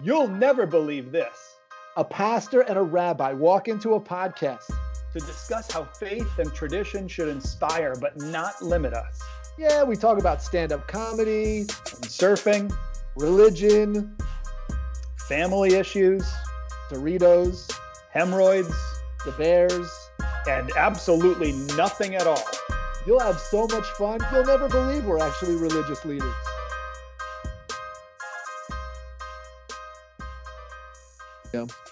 You'll never believe this. A pastor and a rabbi walk into a podcast to discuss how faith and tradition should inspire but not limit us. Yeah, we talk about stand up comedy, and surfing, religion, family issues, Doritos, hemorrhoids, the Bears, and absolutely nothing at all. You'll have so much fun, you'll never believe we're actually religious leaders.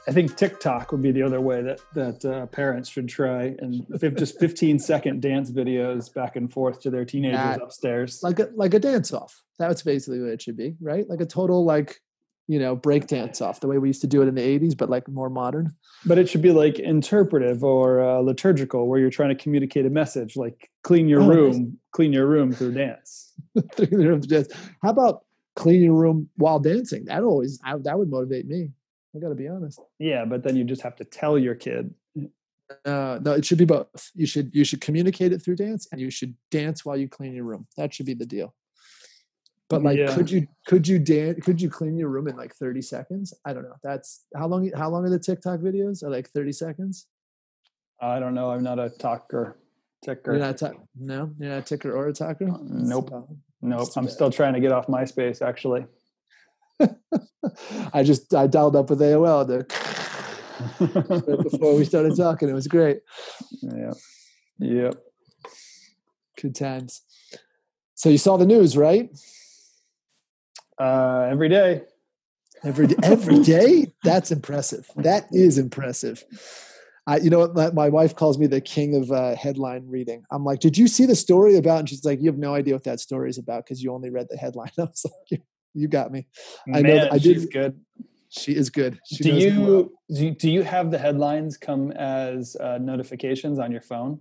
I think TikTok would be the other way that that uh, parents should try, and just 15 second dance videos back and forth to their teenagers that, upstairs, like a like a dance off. That's basically what it should be, right? Like a total like you know break dance off, the way we used to do it in the 80s, but like more modern. But it should be like interpretive or uh, liturgical, where you're trying to communicate a message, like clean your oh, room, nice. clean your room through dance. Through dance. How about clean your room while dancing? That always I, that would motivate me. I got to be honest. Yeah, but then you just have to tell your kid. Uh, no, it should be both. You should you should communicate it through dance, and you should dance while you clean your room. That should be the deal. But like, yeah. could you could you dance? Could you clean your room in like thirty seconds? I don't know. That's how long. How long are the TikTok videos? Are like thirty seconds? I don't know. I'm not a talker. Ticker. You're not ta- no. You're not a ticker or a talker. Nope. nope. I'm bad. still trying to get off MySpace. Actually. I just I dialed up with AOL before we started talking. It was great. Yeah. Yep. Good times. So you saw the news, right? Uh, every day. Every day. Every day. That's impressive. That is impressive. I, you know what? My, my, wife calls me the king of uh, headline reading. I'm like, did you see the story about? And she's like, you have no idea what that story is about because you only read the headline. I was like, you got me. I Man, know I did. She's good. She is good. She do you well. do you have the headlines come as uh, notifications on your phone?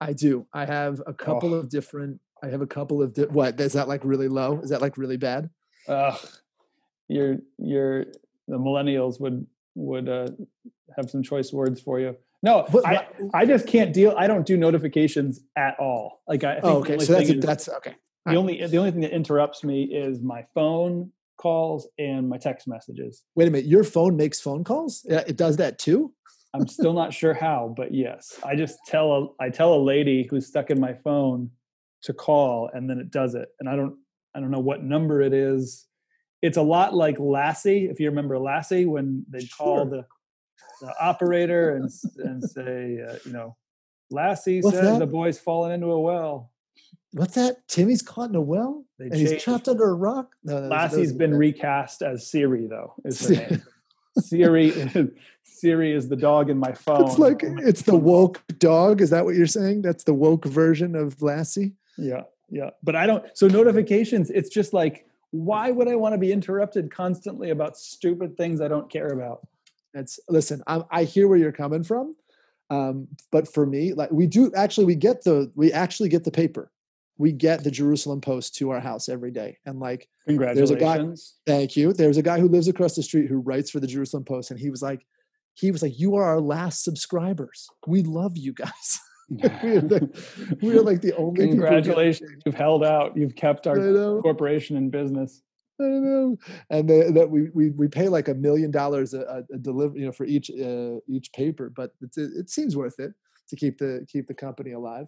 I do. I have a couple oh. of different. I have a couple of di- what? Is that like really low? Is that like really bad? Ugh. You're you're the millennials would would uh, have some choice words for you. No, but, I, I just can't deal. I don't do notifications at all. Like I, I oh, okay. So that's, is, that's okay. The only the only thing that interrupts me is my phone calls and my text messages. Wait a minute, your phone makes phone calls? It does that too? I'm still not sure how, but yes. I just tell a I tell a lady who's stuck in my phone to call and then it does it. And I don't I don't know what number it is. It's a lot like Lassie, if you remember Lassie when they sure. call the the operator and and say, uh, you know, Lassie What's said that? the boy's fallen into a well what's that? Timmy's caught in a well they and he's trapped under a rock. No, Lassie's been recast as Siri though. Is Siri. Siri is, Siri is the dog in my phone. It's like it's the woke dog. Is that what you're saying? That's the woke version of Lassie. Yeah, yeah. But I don't. So notifications. It's just like, why would I want to be interrupted constantly about stupid things I don't care about? That's listen. I, I hear where you're coming from, um, but for me, like we do actually, we get the we actually get the paper we get the Jerusalem Post to our house every day. And like, congratulations. There's a guy, thank you. There's a guy who lives across the street who writes for the Jerusalem Post, and he was like, he was like, you are our last subscribers. We love you guys. we, are the, we, are like the only. Congratulations! You've held out. You've kept our corporation in business. I know, and they, that we, we we pay like a million dollars a, deliver, you know, for each uh, each paper, but it, it seems worth it to keep the keep the company alive.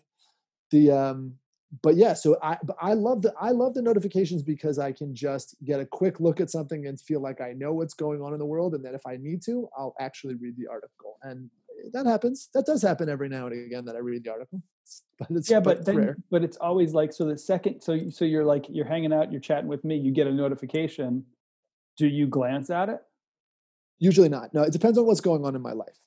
The um but yeah, so I I love the I love the notifications because I can just get a quick look at something and feel like I know what's going on in the world, and then if I need to, I'll actually read the article, and that happens. That does happen every now and again that I read the article. But it's yeah, but then, but it's always like so. The second, so so you're like you're hanging out, you're chatting with me, you get a notification. Do you glance at it? Usually not. No, it depends on what's going on in my life.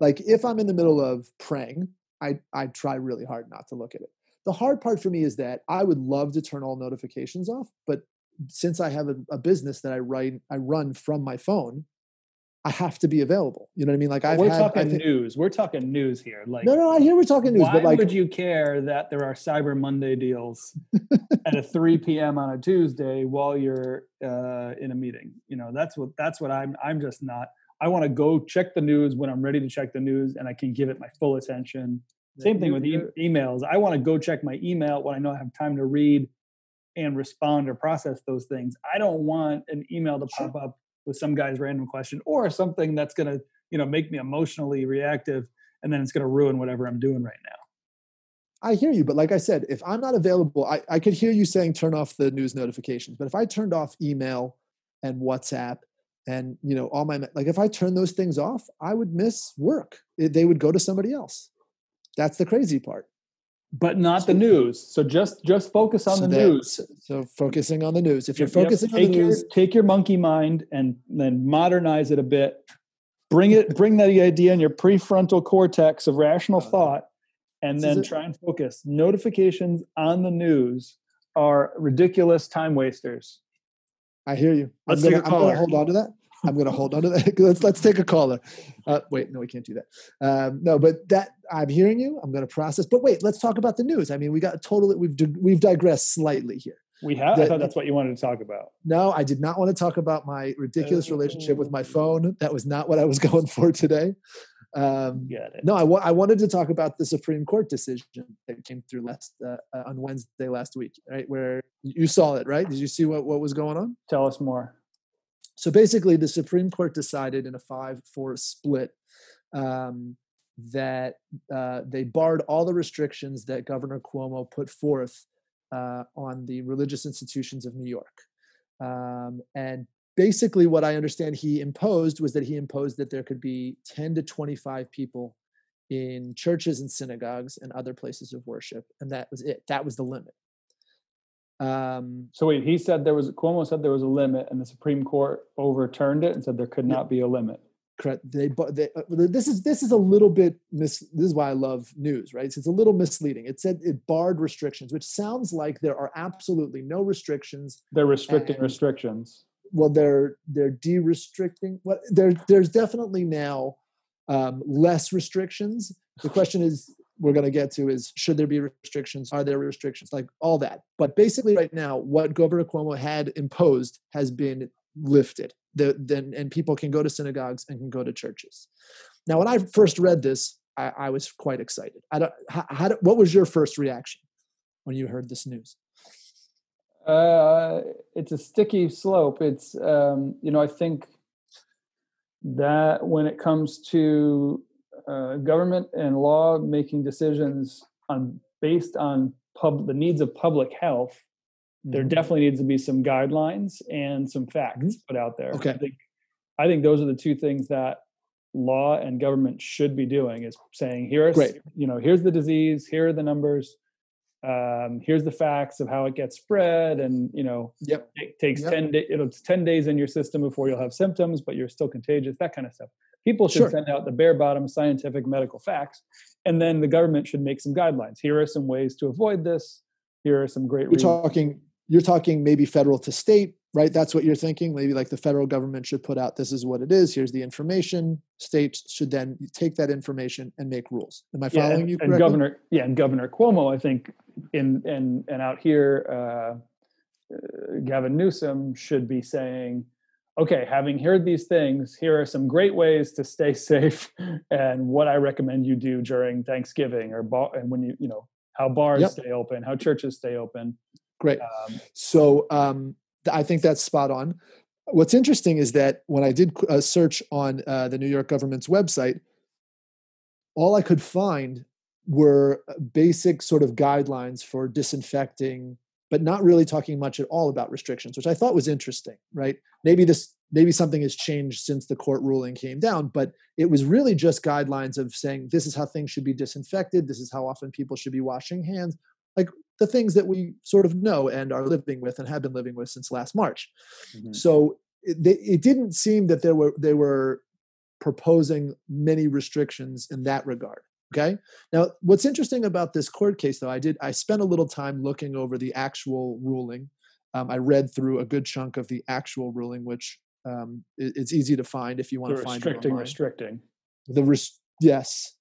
Like if I'm in the middle of praying, I I try really hard not to look at it the hard part for me is that I would love to turn all notifications off, but since I have a, a business that I write, I run from my phone, I have to be available. You know what I mean? Like I've we're had, talking think, news. We're talking news here. Like no, no, I hear we're talking news. Why but like, would you care that there are Cyber Monday deals at a 3 p.m. on a Tuesday while you're uh, in a meeting? You know, that's what that's what I'm. I'm just not. I want to go check the news when I'm ready to check the news, and I can give it my full attention same thing with e- emails. I want to go check my email when I know I have time to read and respond or process those things. I don't want an email to pop up with some guy's random question or something that's going to you know make me emotionally reactive and then it's going to ruin whatever i'm doing right now I hear you, but like I said, if I'm not available, I, I could hear you saying turn off the news notifications. But if I turned off email and WhatsApp and you know all my like if I turn those things off, I would miss work. It, they would go to somebody else. That's the crazy part. But not so, the news. So just just focus on so the that, news. So focusing on the news. If you're focusing on the news, take your monkey mind and then modernize it a bit. Bring it, bring that idea in your prefrontal cortex of rational thought and then try and focus. Notifications on the news are ridiculous time wasters. I hear you. Let's I'm gonna, hold on to that. I'm going to hold on to that. let's let's take a caller. Uh, wait, no, we can't do that. Um, no, but that I'm hearing you. I'm going to process. But wait, let's talk about the news. I mean, we got totally we've we've digressed slightly here. We have. I thought that's what you wanted to talk about. No, I did not want to talk about my ridiculous relationship with my phone. That was not what I was going for today. Um, Got it. No, I, I wanted to talk about the Supreme Court decision that came through last uh, uh, on Wednesday last week, right? Where you saw it, right? Did you see what, what was going on? Tell us more. So basically, the Supreme Court decided in a five-four split um, that uh, they barred all the restrictions that Governor Cuomo put forth uh, on the religious institutions of New York. Um, and basically what i understand he imposed was that he imposed that there could be 10 to 25 people in churches and synagogues and other places of worship and that was it that was the limit um, so wait he said there was cuomo said there was a limit and the supreme court overturned it and said there could not be a limit. Correct. They, they uh, this is this is a little bit mis this is why i love news right? It's, it's a little misleading. It said it barred restrictions which sounds like there are absolutely no restrictions they're restricting restrictions. well they're they're de-restricting what there there's definitely now um, less restrictions. The question is we're going to get to is should there be restrictions? Are there restrictions? Like all that. But basically right now what governor cuomo had imposed has been lifted. The, then and people can go to synagogues and can go to churches. Now when i first read this i, I was quite excited. I don't how, how, what was your first reaction when you heard this news? Uh, it's a sticky slope. It's um, you know I think that when it comes to uh, government and law making decisions on based on pub the needs of public health, mm-hmm. there definitely needs to be some guidelines and some facts mm-hmm. put out there. Okay. I think I think those are the two things that law and government should be doing is saying here's Great. you know here's the disease here are the numbers um, here's the facts of how it gets spread and you know yep. it takes yep. 10 days it's 10 days in your system before you'll have symptoms but you're still contagious that kind of stuff people should sure. send out the bare bottom scientific medical facts and then the government should make some guidelines. Here are some ways to avoid this. Here are some great you're reasons. talking you're talking maybe federal to state right? That's what you're thinking. Maybe like the federal government should put out this is what it is. Here's the information. States should then take that information and make rules. Am i following yeah, and, you correctly? and governor yeah and governor cuomo i think in and and out here uh, uh, gavin newsom should be saying okay having heard these things here are some great ways to stay safe and what i recommend you do during thanksgiving or bar, and when you you know how bars yep. stay open how churches stay open Great. Um, so um, I think that's spot on. What's interesting is that when I did a search on uh, the New York government's website, all I could find were uh, basic sort of guidelines for disinfecting, but not really talking much at all about restrictions, which I thought was interesting, right? Maybe this maybe something has changed since the court ruling came down, but it was really just guidelines of saying this is how things should be disinfected, this is how often people should be washing hands, like the things that we sort of know and are living with and have been living with since last March. Mm-hmm. So it, it didn't seem that there were they were proposing many restrictions in that regard. Okay. Now, what's interesting about this court case, though, I did I spent a little time looking over the actual ruling. Um, I read through a good chunk of the actual ruling, which um, it, it's easy to find if you want the to find restricting, restricting. The res- yes,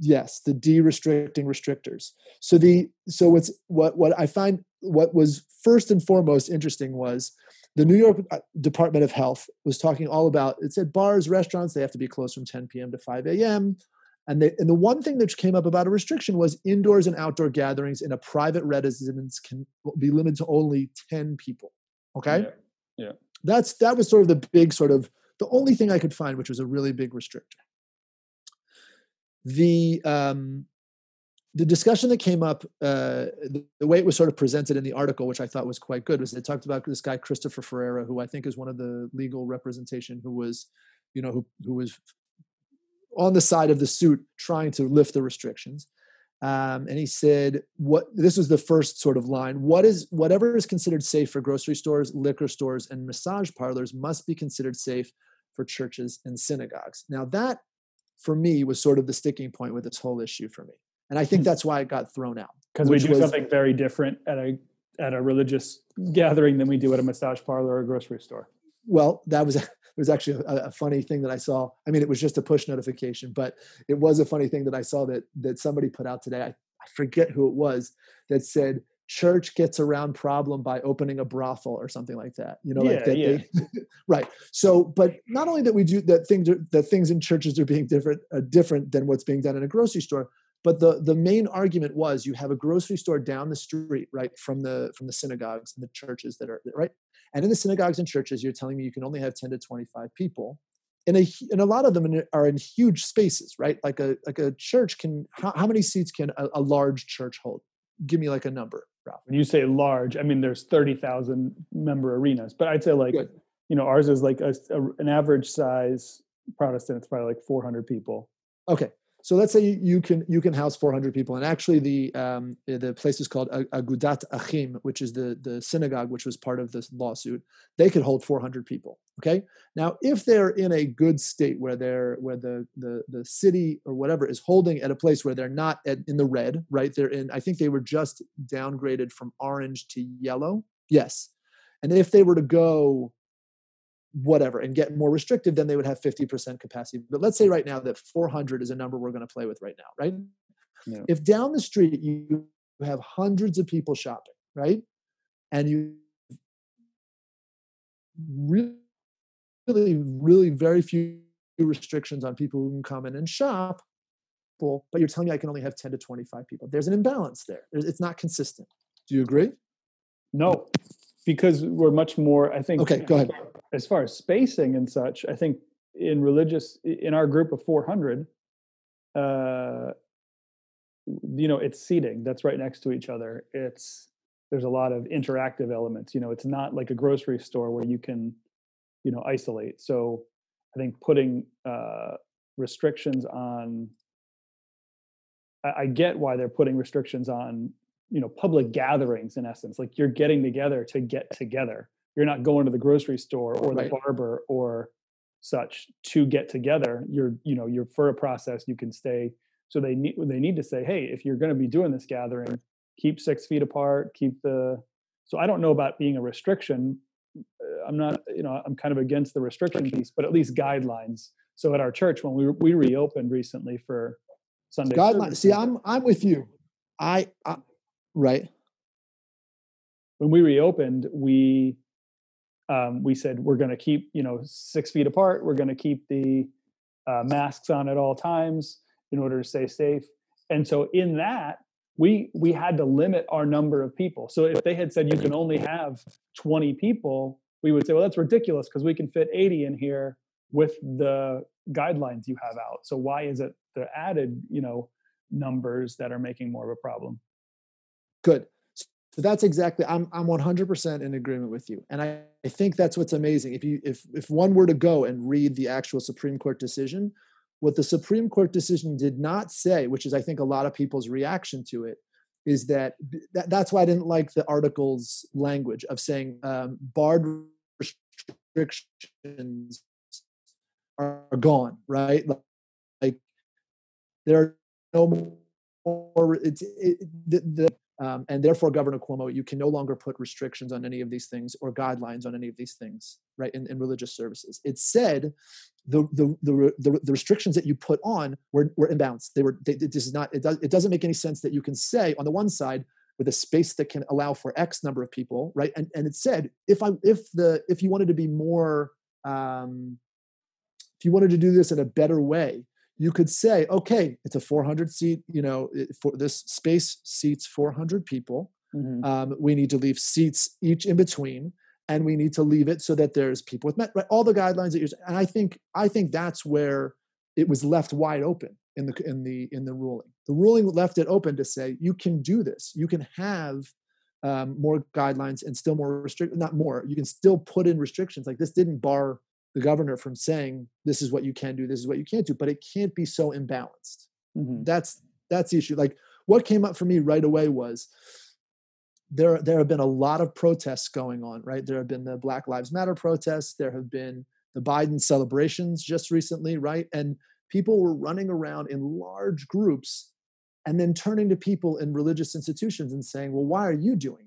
yes the de-restricting restrictors so the so what's what what i find what was first and foremost interesting was the new york uh, department of health was talking all about it said bars restaurants they have to be closed from 10 p.m to 5 a.m and, they, and the one thing that came up about a restriction was indoors and outdoor gatherings in a private residence can be limited to only 10 people okay yeah, yeah. that's that was sort of the big sort of the only thing I could find, which was a really big restrictor. The um, the discussion that came up, uh, the, the, way it was sort of presented in the article, which I thought was quite good, was they talked about this guy Christopher Ferrara, who I think is one of the legal representation, who was, you know, who who was on the side of the suit trying to lift the restrictions. Um, and he said, "What this was the first sort of line. What is whatever is considered safe for grocery stores, liquor stores, and massage parlors must be considered safe for churches and synagogues." Now that, for me, was sort of the sticking point with this whole issue for me and I think hmm. that's why it got thrown out. Because we do was, something very different at a at a religious gathering than we do at a massage parlor or a grocery store. Well, that was was actually a, a, funny thing that I saw. I mean, it was just a push notification, but it was a funny thing that I saw that that somebody put out today. I, I forget who it was that said church gets around problem by opening a brothel or something like that you know yeah, like that yeah. they, right so but not only that we do that things are, that things in churches are being different uh, different than what's being done in a grocery store but the the main argument was you have a grocery store down the street right from the from the synagogues and the churches that are right and in the synagogues and churches you're telling me you can only have 10 to 25 people. And a and a lot of them are in huge spaces right? Like a like a church can how, how many seats can a, a, large church hold? Give me like a number Ralph. when you say large i mean there's 30,000 member arenas but i'd say like Good. you know ours is like a, a, an average size protestant it's probably like 400 people. Okay so let's say you can you can house 400 people, and actually the um, the place is called Agudat Achim, which is the the synagogue which was part of this lawsuit. They could hold 400 people. Okay, now if they're in a good state where they're where the the the city or whatever is holding at a place where they're not at, in the red, right? They're in. I think they were just downgraded from orange to yellow. Yes, and if they were to go whatever and get more restrictive, then they would have 50% capacity. But let's say right now that 400 is a number we're going to play with right now, right? Yeah. If down the street you have hundreds of people shopping, right? And you really, really very few restrictions on people who can come in and shop, but you're telling me I can only have 10 to 25 people. There's an imbalance there. It's not consistent. Do you agree? No, because we're much more, I think. Okay, go ahead as far as spacing and such, I think in religious in our group of 400, uh, you know, it's seating that's right next to each other. It's there's a lot of interactive elements. You know, it's not like a grocery store where you can, you know, isolate. So I think putting uh, restrictions on. I, I get why they're putting restrictions on you know public gatherings in essence like you're getting together to get together you're not going to the grocery store or right. the barber or such to get together you're you know you're for a process you can stay. So they need they need to say hey if you're going to be doing this gathering keep six feet apart keep the so i don't know about being a restriction. Uh, i'm not you know i'm kind of against the restriction piece but at least guidelines. So at our church when we we reopened recently for sunday guidelines see i'm i'm with you. I, I right. When we reopened we um, we said we're going to keep you know six feet apart. We're going to keep the uh, masks on at all times in order to stay safe. And so in that we we had to limit our number of people. So if they had said you can only have 20 people we would say well that's ridiculous because we can fit 80 in here with the guidelines you have out. So why is it the added you know numbers that are making more of a problem? Good so that's exactly I'm I'm 100% in agreement with you. And I, I think that's what's amazing. If you if if one were to go and read the actual Supreme Court decision, what the Supreme Court decision did not say, which is I think a lot of people's reaction to it, is that, that that's why I didn't like the article's language of saying um, barred restrictions are gone, right? Like there are no more. It's it, the, the um, and therefore, Governor Cuomo, you can no longer put restrictions on any of these things or guidelines on any of these things, right? In, in religious services, it said the, the the, the the restrictions that you put on were were imbalanced. They were. They, this is not. It does. It doesn't make any sense that you can say on the one side with a space that can allow for X number of people, right? And and it said if I if the if you wanted to be more um, if you wanted to do this in a better way, you could say, okay, it's a 400 seat, you know, for this space seats 400 people. Mm-hmm. Um, we need to leave seats each in between. and we need to leave it so that there's people with met, right, all the guidelines that you're and i think i think that's where it was left wide open in the in the in the ruling the ruling left it open to say you can do this you can have um, more guidelines and still more restrict not more you can still put in restrictions like this didn't bar the governor from saying this is what you can do this is what you can't do but it can't be so imbalanced. Mm-hmm. that's that's the issue. Like what came up for me right away was there there have been a lot of protests going on right? There have been the black lives matter protests there have been the biden celebrations just recently right? And people were running around in large groups and then turning to people in religious institutions and saying well why are you doing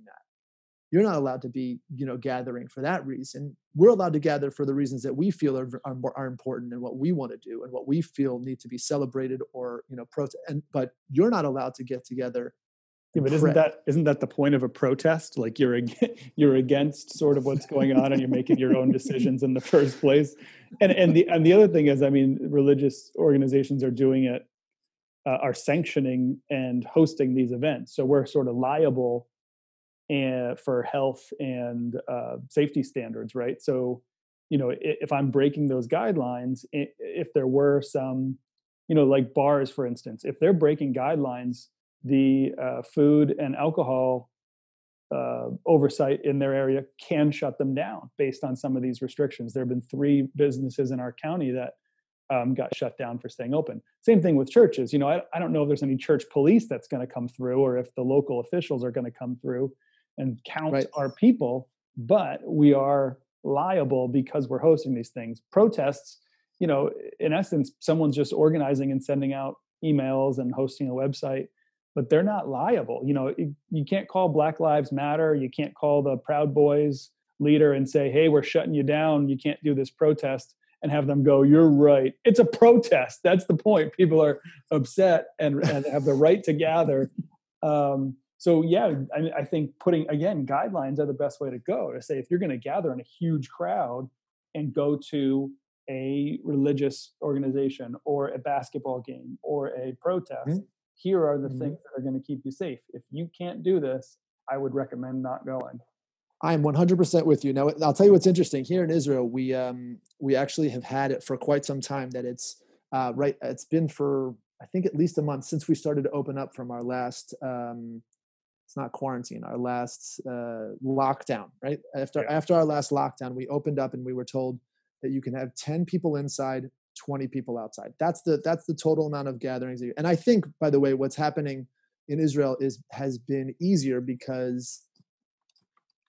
you're not allowed to be you know gathering for that reason we're allowed to gather for the reasons that we feel are, are, are important and what we want to do and what we feel need to be celebrated or you know protest and but you're not allowed to get together yeah, but isn't that isn't that the point of a protest? Like you're you're against sort of what's going on, and you're making your own decisions in the first place. And and the and the other thing is, I mean, religious organizations are doing it, uh, are sanctioning and hosting these events, so we're sort of liable and for health and uh, safety standards, right? So, you know, if I'm breaking those guidelines, if there were some, you know, like bars, for instance, if they're breaking guidelines the uh, food and alcohol uh, oversight in their area can shut them down based on some of these restrictions. There have been three businesses in our county that um, got shut down for staying open. Same thing with churches. You know, I, I don't know if there's any church police that's going to come through or if the local officials are going to come through and count right. our people, but we are liable because we're hosting these things. Protests, you know, in essence, someone's just organizing and sending out emails and hosting a website but they're not liable. You know, you can't call Black Lives Matter. You can't call the Proud Boys leader and say, "Hey, we're shutting you down. You can't do this protest." And have them go, "You're right. It's a protest. That's the point. People are upset and, and have the right to gather." Um, so yeah, I, I think putting again guidelines are the best way to go. To say if you're going to gather in a huge crowd and go to a religious organization or a basketball game or a protest. Mm-hmm here are the mm-hmm. things that are going to keep you safe. If you can't do this, I would recommend not going. I'm 100% with you. Now, I'll tell you what's interesting. Here in Israel, we um, we actually have had it for quite some time. That it's uh, right. It's been for I think at least a month since we started to open up from our last. Um, it's not quarantine. Our last uh, lockdown. Right after yeah. after our last lockdown, we opened up and we were told that you can have 10 people inside 20 people outside. That's the that's the total amount of gatherings. And I think, by the way, what's happening in Israel is has been easier because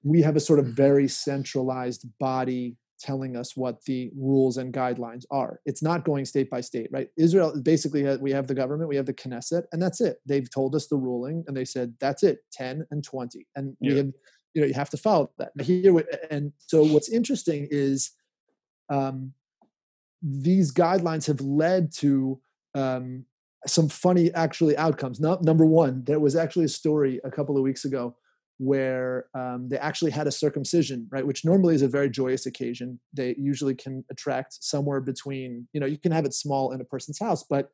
we have a sort of very centralized body telling us what the rules and guidelines are. It's not going state by state, right? Israel basically we have the government, we have the Knesset, and that's it. They've told us the ruling, and they said that's it, ten and twenty, and yeah. we have, you know, you have to follow that. Here, and so what's interesting is um, these guidelines have led to um, some funny actually outcomes. Now, number one, there was actually a story a couple of weeks ago where um, they actually had a circumcision, right? Which normally is a very joyous occasion. They usually can attract somewhere between, you know, you can have it small in a person's house, but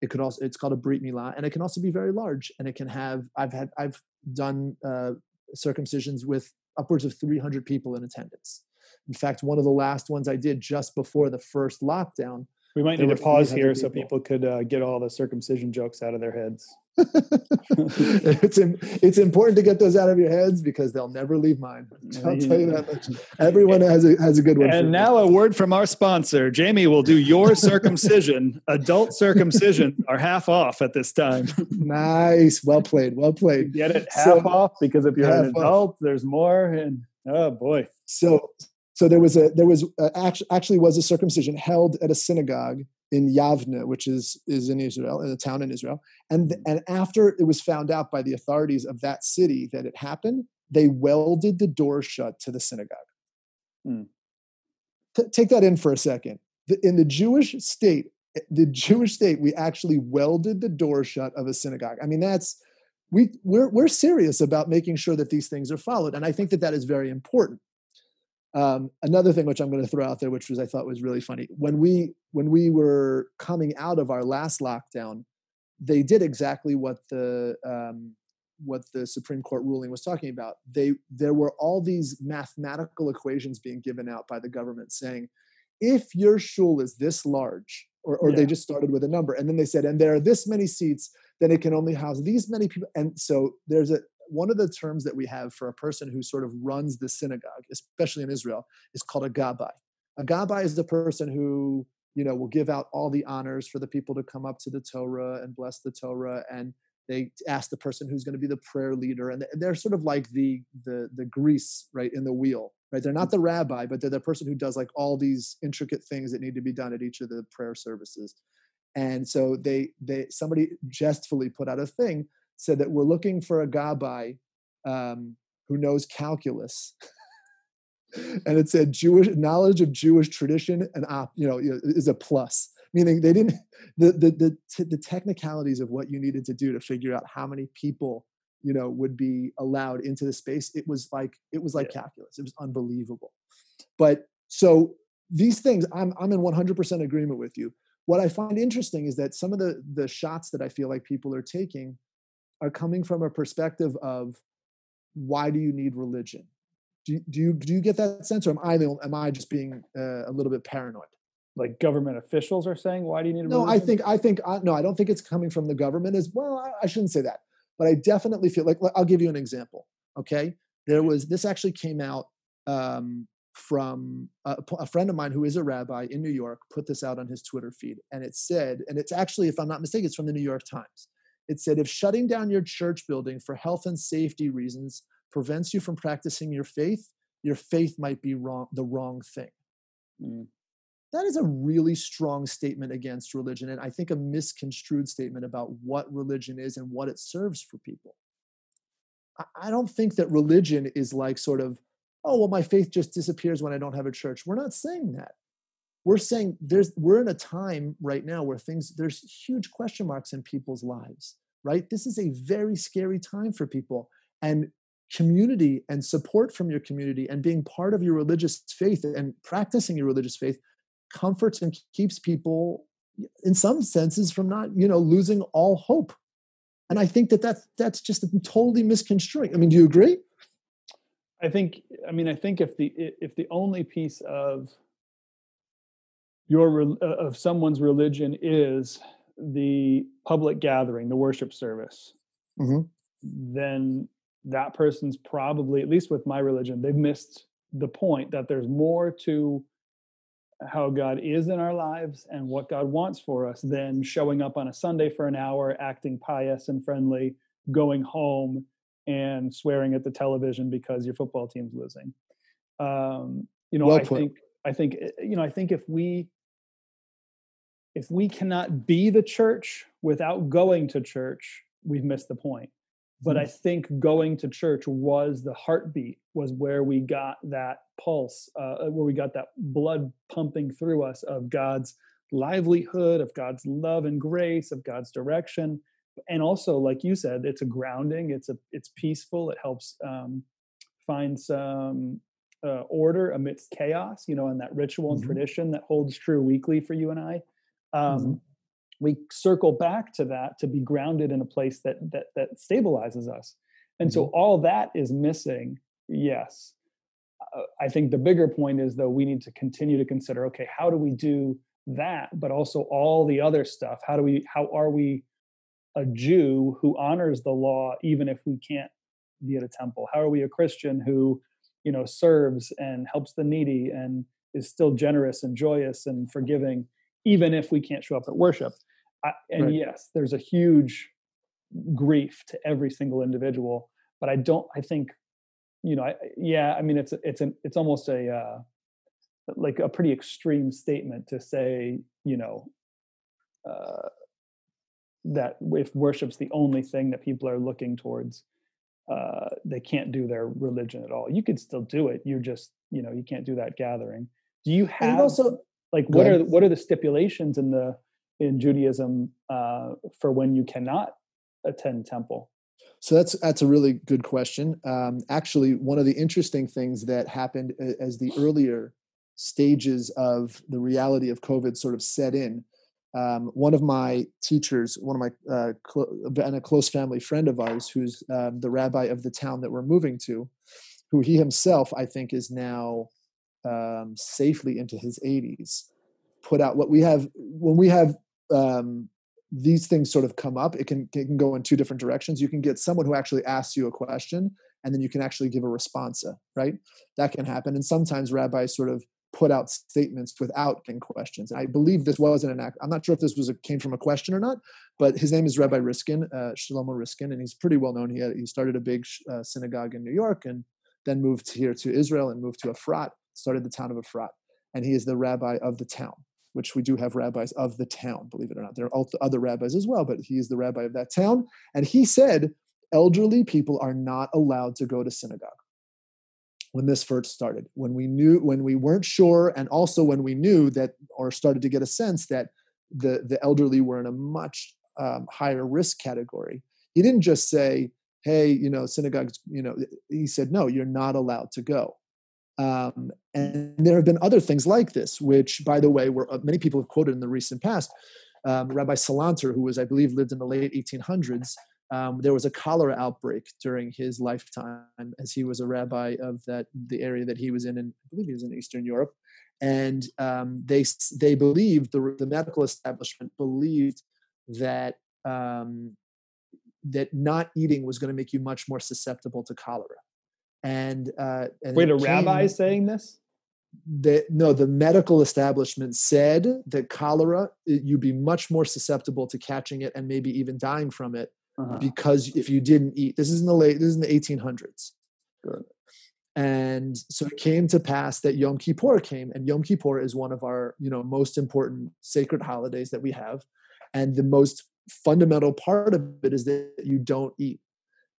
it could also it's called a brit milah, and it can also be very large, and it can have. I've had I've done uh, circumcisions with upwards of 300 people in attendance. In fact, one of the last ones I did just before the first lockdown. We might need to pause here so people could uh, get all the circumcision jokes out of their heads. it's it's important to get those out of your heads because they'll never leave mine. I'll tell you that much. Everyone has a has a good one. And now me. a word from our sponsor. Jamie will do your circumcision. Adult circumcision are half off at this time. nice, well played, well played. Get it half so, off because if you're an adult, off. there's more. And oh boy. So so there was a there was a, actually was a circumcision held at a synagogue in Yavne, which is is in Israel, in a town in Israel. And and after it was found out by the authorities of that city that it happened, they welded the door shut to the synagogue. Hmm. T- take that in for a second. The, in the Jewish state, eh, the Jewish state, we actually welded the door shut of a synagogue. I mean, that's we we're we're serious about making sure that these things are followed, and I think that that is very important. Um, another thing which I'm going to throw out there, which was I thought was really funny, when we when we were coming out of our last lockdown, they did exactly what the um, what the Supreme Court ruling was talking about. They there were all these mathematical equations being given out by the government saying, if your shul is this large, or, or yeah. they just started with a number, and then they said, and there are this many seats, then it can only house these many people. And so there's a one of the terms that we have for a person who sort of runs the synagogue, especially in Israel, is called a gabbai. A gabbai is the person who you know will give out all the honors for the people to come up to the Torah and bless the Torah and they ask the person who's going to be the prayer leader and they're sort of like the the the grease right in the wheel right they're not the rabbi but they're the person who does like all these intricate things that need to be done at each of the prayer services and so they they somebody jestfully put out a thing said that we're looking for a gabbai um, who knows calculus. And it said jewish knowledge of jewish tradition and op, you know is a plus. Meaning they didn't the the the, t- the technicalities of what you needed to do to figure out how many people you know would be allowed into the space it was like it was like yeah. calculus. It was unbelievable. But so these things i'm i'm in 100% agreement with you. What i find interesting is that some of the the shots that i feel like people are taking are coming from a perspective of why do you need religion? Do, do you do you get that sense or am i am i just being uh, a little bit paranoid? Like government officials are saying why do you need a no religion? i think i think uh, no i don't think it's coming from the government as well I, I, shouldn't say that but i definitely feel like i'll give you an example okay? There was this actually came out um, from a, a, friend of mine who is a rabbi in new york put this out on his twitter feed and it said and it's actually if i'm not mistaken it's from the new york times it said if shutting down your church building for health and safety reasons prevents you from practicing your faith your faith might be wrong the wrong thing. Mm. That is a really strong statement against religion and i think a misconstrued statement about what religion is and what it serves for people. I don't think that religion is like sort of oh well my faith just disappears when i don't have a church. We're not saying that we're saying there's we're in a time right now where things there's huge question marks in people's lives right? This is a very scary time for people and community and support from your community and being part of your religious faith and practicing your religious faith comforts and keeps people in some senses from not you know losing all hope. And i think that that's that's just totally misconstruing i mean do you agree? I think i mean i think if the if the only piece of your uh, of someone's religion is the public gathering the worship service mm-hmm. then that person's probably at least with my religion they've missed the point that there's more to how God is in our lives and what God wants for us than showing up on a Sunday for an hour, acting pious and friendly, going home and swearing at the television because your football team's losing. Um, you know, well I think I think eh, you know I think if we if we cannot be the church without going to church, we've missed the point but i mm-hmm. think going to church was the heartbeat was where we got that pulse uh, uh, where we got that blood pumping through us of god's livelihood of god's love and grace of god's direction and also like you said it's a grounding it's a it's peaceful it helps um, find some uh, order amidst chaos you know and that ritual and mm-hmm. tradition that holds true weekly for you and i um, mm-hmm. we circle back to that to be grounded in a place that that that stabilizes us. And mm-hmm. so all that is missing yes. Uh, i think the bigger point is though we need to continue to consider okay how do we do that but also all the other stuff? How do we how are we a jew who honors the law even if we can't be at a temple? How are we a christian who you know serves and helps the needy and is still generous and joyous and forgiving even if we can't show up at worship I, and right. yes, there's a huge grief to every single individual, but I don't. I think, you know, I, yeah. I mean, it's it's an it's almost a uh, like a pretty extreme statement to say, you know, uh, that if worship's the only thing that people are looking towards, uh, they can't do their religion at all. You could still do it. You're just, you know, you can't do that gathering. Do you have also like what are what are the stipulations in the in Judaism uh, for when you cannot attend temple? So that's that's a really good question. Um, actually, one of the interesting things that happened as the earlier stages of the reality of COVID sort of set in um, one of my teachers, one of my uh, cl- and a close family friend of ours, who's um, the rabbi of the town that we're moving to, who he himself I think is now um, safely into his 80s, put out what we have when we have um, these things sort of come up. It can it can go in two different directions. You can get someone who actually asks you a question, and then you can actually give a response. Right, that can happen. And sometimes rabbis sort of put out statements without getting questions. I believe this wasn't an act. I'm not sure if this was a, came from a question or not, but his name is Rabbi Riskin, uh, Shlomo Riskin, and he's pretty well known. He had, he started a big uh, synagogue in New York and then moved here to Israel and moved to Efrat, started the town of Efrat, and he is the rabbi of the town. Which we do have rabbis of the town, believe it or not. There are other rabbis as well, but he is the rabbi of that town. And he said, elderly people are not allowed to go to synagogue when this first started when we knew when we weren't sure and also when we knew that or started to get a sense that the the elderly were in a much um, higher risk category he didn't just say hey you know synagogues you know he said no you're not allowed to go um, and there have been other things like this which by the way were uh, many people have quoted in the recent past. Um, rabbi salanter who was i believe lived in the late 1800s um, there was a cholera outbreak during his lifetime as he was a rabbi of that the area that he was in and i believe he was in eastern europe. And um, they they believed the, the medical establishment believed that um, that not eating was going to make you much more susceptible to cholera. And, uh, and wait a rabbi saying this that no the medical establishment said that cholera you'd be much more susceptible to catching it and maybe even dying from it uh-huh. because if you didn't eat, this is in the late, this is in the 1800s. Good. And so it came to pass that Yom Kippur came, and Yom Kippur is one of our, you know, most important sacred holidays that we have, and the most fundamental part of it is that you don't eat.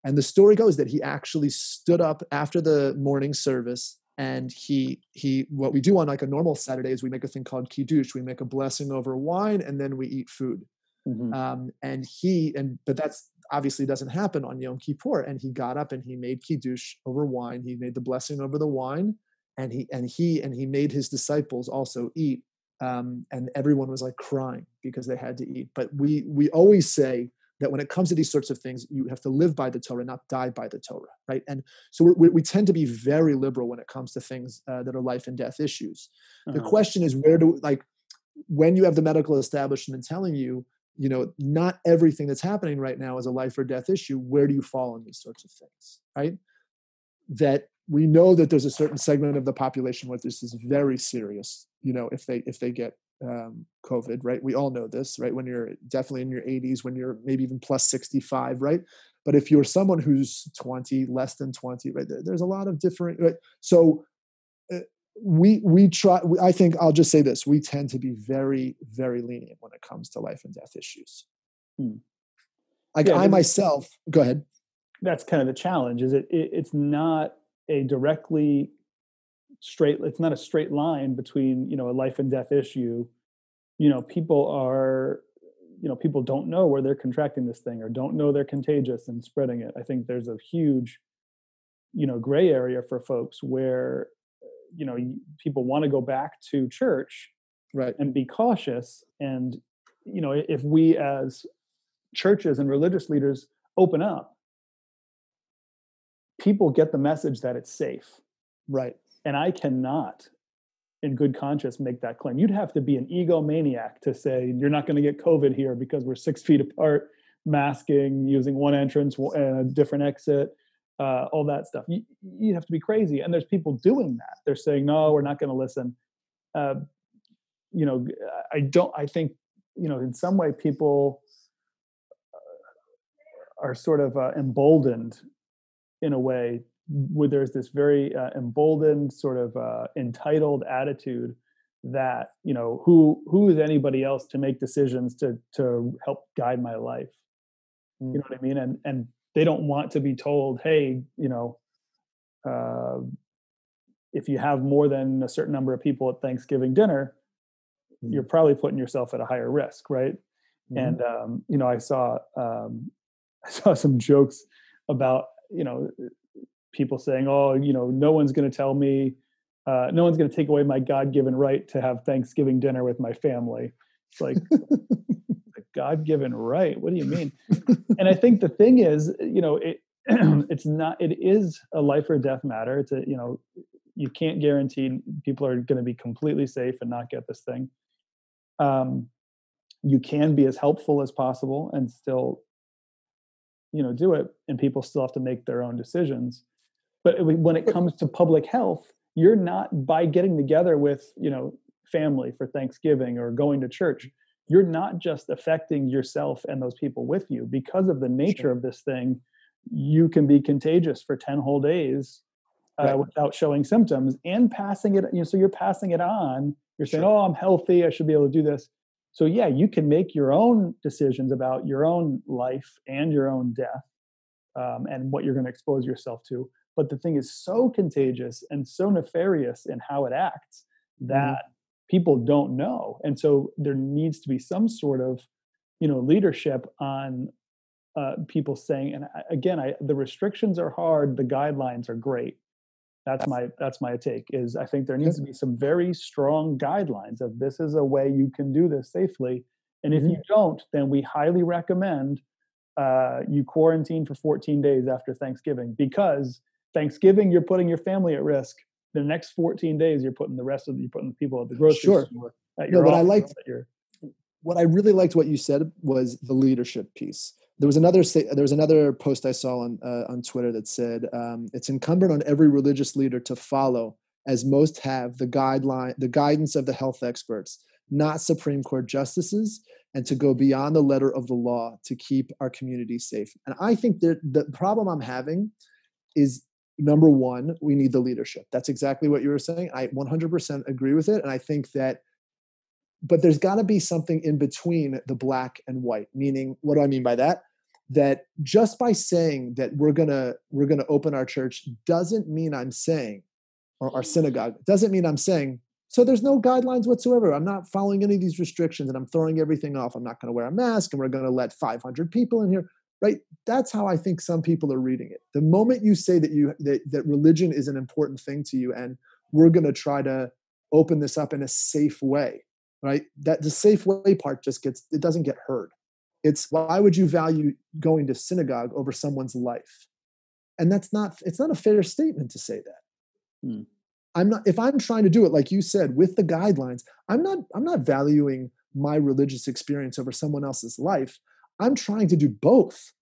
And the story goes that he actually stood up after the morning service and he he what we do on like a normal saturday is we make a thing called kiddush we make a blessing over wine and then we eat food Mm-hmm. Um, and he and but that's obviously doesn't happen on Yom Kippur. And he got up and he made kiddush over wine. He made the blessing over the wine, and he and he and he made his disciples also eat. Um, and everyone was like crying because they had to eat. But we we always say that when it comes to these sorts of things, you have to live by the Torah, not die by the Torah, right? And so we, we tend to be very liberal when it comes to things uh, that are life and death issues. Uh-huh. The question is, where do like when you have the medical establishment telling you you know not everything that's happening right now is a life or death issue where do you fall on these sorts of things right that we know that there's a certain segment of the population where this is very serious you know if they if they get um, covid right? We all know this right? When you're definitely in your 80s when you're maybe even plus 65 right? But if you're someone who's 20 less than 20 right there's a lot of different right? So uh, we we try i think i'll just say this we tend to be very very lenient when it comes to life and death issues. Hmm. like yeah, i myself go ahead. That's kind of the challenge is it, it it's not a directly straight it's not a straight line between you know a life and death issue. You know people are you know people don't know where they're contracting this thing or don't know they're contagious and spreading it. I think there's a huge you know gray area for folks where you know people want to go back to church right. and be cautious and you know if we as churches and religious leaders open up people get the message that it's safe. Right and i cannot in good conscience make that claim you'd have to be an egomaniac to say you're not going to get covid here because we're six feet apart masking using one entrance and a different exit uh, all that stuff. You, you have to be crazy. And there's people doing that. They're saying, no, we're not going to listen. Uh, you know, I don't, I think, you know, in some way people uh, are sort of uh, emboldened in a way where there's this very uh, emboldened sort of uh, entitled attitude that you know who who is anybody else to make decisions to to help guide my life mm. you know what i mean and and they don't want to be told, hey, you know, uh, if you have more than a certain number of people at Thanksgiving dinner, mm-hmm. you're probably putting yourself at a higher risk, right? Mm-hmm. And um, you know, I saw um, I saw some jokes about you know people saying, "Oh, you know, no one's going to tell me, uh, no one's going to take away my God-given right to have Thanksgiving dinner with my family." It's like a God-given right. What do you mean? and I think the thing is, you know, it it's not. It is a life or death matter. It's a you know, you can't guarantee people are going to be completely safe and not get this thing. Um, you can be as helpful as possible and still you know do it and people still have to make their own decisions but when it comes to public health you're not by getting together with you know family for thanksgiving or going to church you're not just affecting yourself and those people with you because of the nature sure. of this thing you can be contagious for 10 whole days uh, right. without showing symptoms and passing it you know so you're passing it on you're saying sure. oh i'm healthy i should be able to do this so yeah you can make your own decisions about your own life and your own death um, and what you're going to expose yourself to but the thing is so contagious and so nefarious in how it acts mm-hmm. that mm-hmm. people don't know and so there needs to be some sort of you know leadership on uh, people saying and again I, the restrictions are hard the guidelines are great that's my that's my take is i think there needs to be some very strong guidelines of this is a way you can do this safely and if mm-hmm. you don't then we highly recommend uh, you quarantine for 14 days after thanksgiving because thanksgiving you're putting your family at risk the next 14 days you're putting the rest of you're putting the people at the grocery sure. store at no, but i liked what i really liked what you said was the leadership piece there was another there was another post I saw on uh, on Twitter that said um, it's incumbent on every religious leader to follow, as most have, the guideline the guidance of the health experts, not Supreme Court justices, and to go beyond the letter of the law to keep our community safe. And I think that the problem I'm having is number one, we need the leadership. That's exactly what you were saying. I 100% agree with it, and I think that but there's got to be something in between the black and white meaning what do i mean by that that just by saying that we're gonna we're gonna open our church doesn't mean i'm saying or our synagogue doesn't mean i'm saying so there's no guidelines whatsoever i'm not following any of these restrictions and i'm throwing everything off i'm not to wear a mask and we're to let 500 people in here right that's how i think some people are reading it the moment you say that you that, that religion is an important thing to you and we're going to try to open this up in a safe way right that the safe way part just gets it doesn't get heard it's why would you value going to synagogue over someone's life? And that's not it's not a fair statement to say that. Hmm. I'm not if I'm trying to do it like you said with the guidelines, I'm not I'm not valuing my religious experience over someone else's life. I'm trying to do both.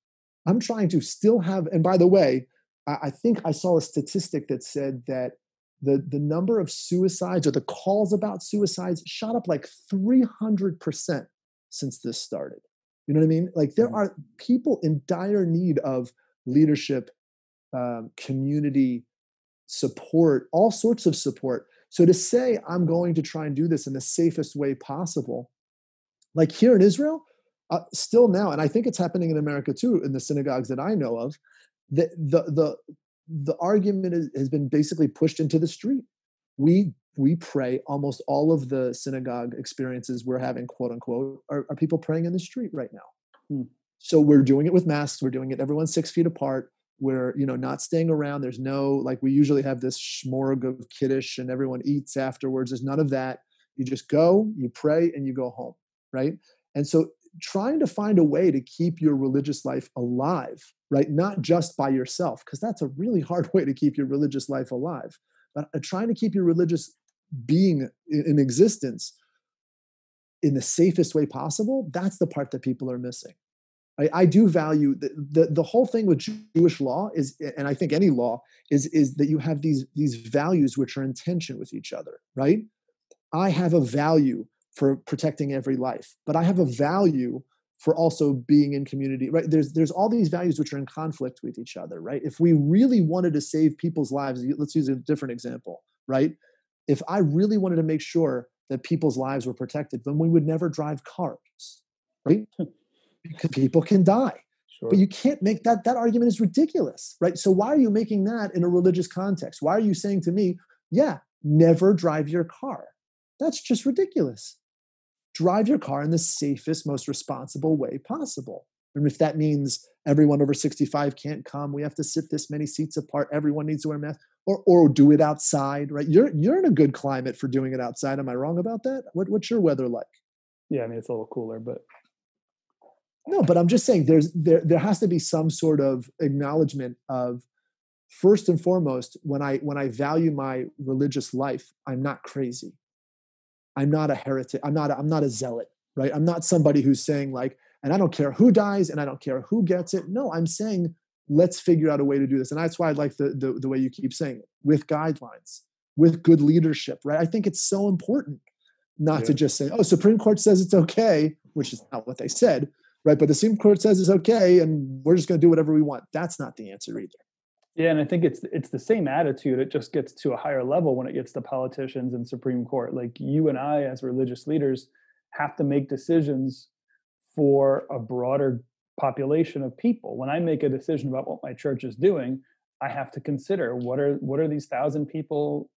I'm trying to still have and by the way, I, I think I saw a statistic that said that the the number of suicides or the calls about suicides shot up like 300% since this started you know what I mean? Like there mm-hmm. are people in dire need of leadership, um, community support, all sorts of support. So to say I'm going to try and do this in the safest way possible, like here in Israel, uh, still now, and I think it's happening in America too, in the synagogues that I know of, the the the the argument is, has been basically pushed into the street. We we pray almost all of the synagogue experiences we're having quote unquote are, are people praying in the street right now hmm. so we're doing it with masks we're doing it everyone's six feet apart we're you know not staying around there's no like we usually have this smorg of kiddush and everyone eats afterwards there's none of that you just go you pray and you go home right and so trying to find a way to keep your religious life alive right not just by yourself because that's a really hard way to keep your religious life alive but uh, trying to keep your religious being in existence in the safest way possible that's the part that people are missing I, I, do value the, the, the whole thing with Jewish law is, and I think any law is, is that you have these these values which are in tension with each other, right? I have a value for protecting every life, but I have a value for also being in community, right? There's there's all these values which are in conflict with each other, right? If we really wanted to save people's lives, let's use a different example, right? if I really wanted to make sure that people's lives were protected, then we would never drive cars, right? Hmm. because people can die. Sure. But you can't make that that argument is ridiculous, right? So why are you making that in a religious context? Why are you saying to me, yeah, never drive your car? That's just ridiculous. Drive your car in the safest, most responsible way possible. And if that means everyone over 65 can't come, we have to sit this many seats apart, everyone needs to wear masks or or do it outside, right? You're you're in a good climate for doing it outside. Am I wrong about that? What, what's your weather like? yeah, I mean it's a little cooler, but no, but I'm just saying there's there there has to be some sort of acknowledgement of first and foremost when I when I value my religious life, I'm not crazy. I'm not a heretic. I'm not a, I'm not a zealot, right? I'm not somebody who's saying like, and I don't care who dies and I don't care who gets it. No, I'm saying let's figure out a way to do this. And that's why I like the, the, the way you keep saying it, with guidelines, with good leadership, right? I think it's so important not yeah. to just say, oh, Supreme Court says it's okay, which is not what they said, right? But the Supreme Court says it's okay, and we're just going to do whatever we want. That's not the answer either. Yeah, and I think it's it's the same attitude. It just gets to a higher level when it gets to politicians and Supreme Court. Like you and I, as religious leaders, have to make decisions for a broader population of people. When I make a decision about what my church is doing, I have to consider what are what are these thousand people,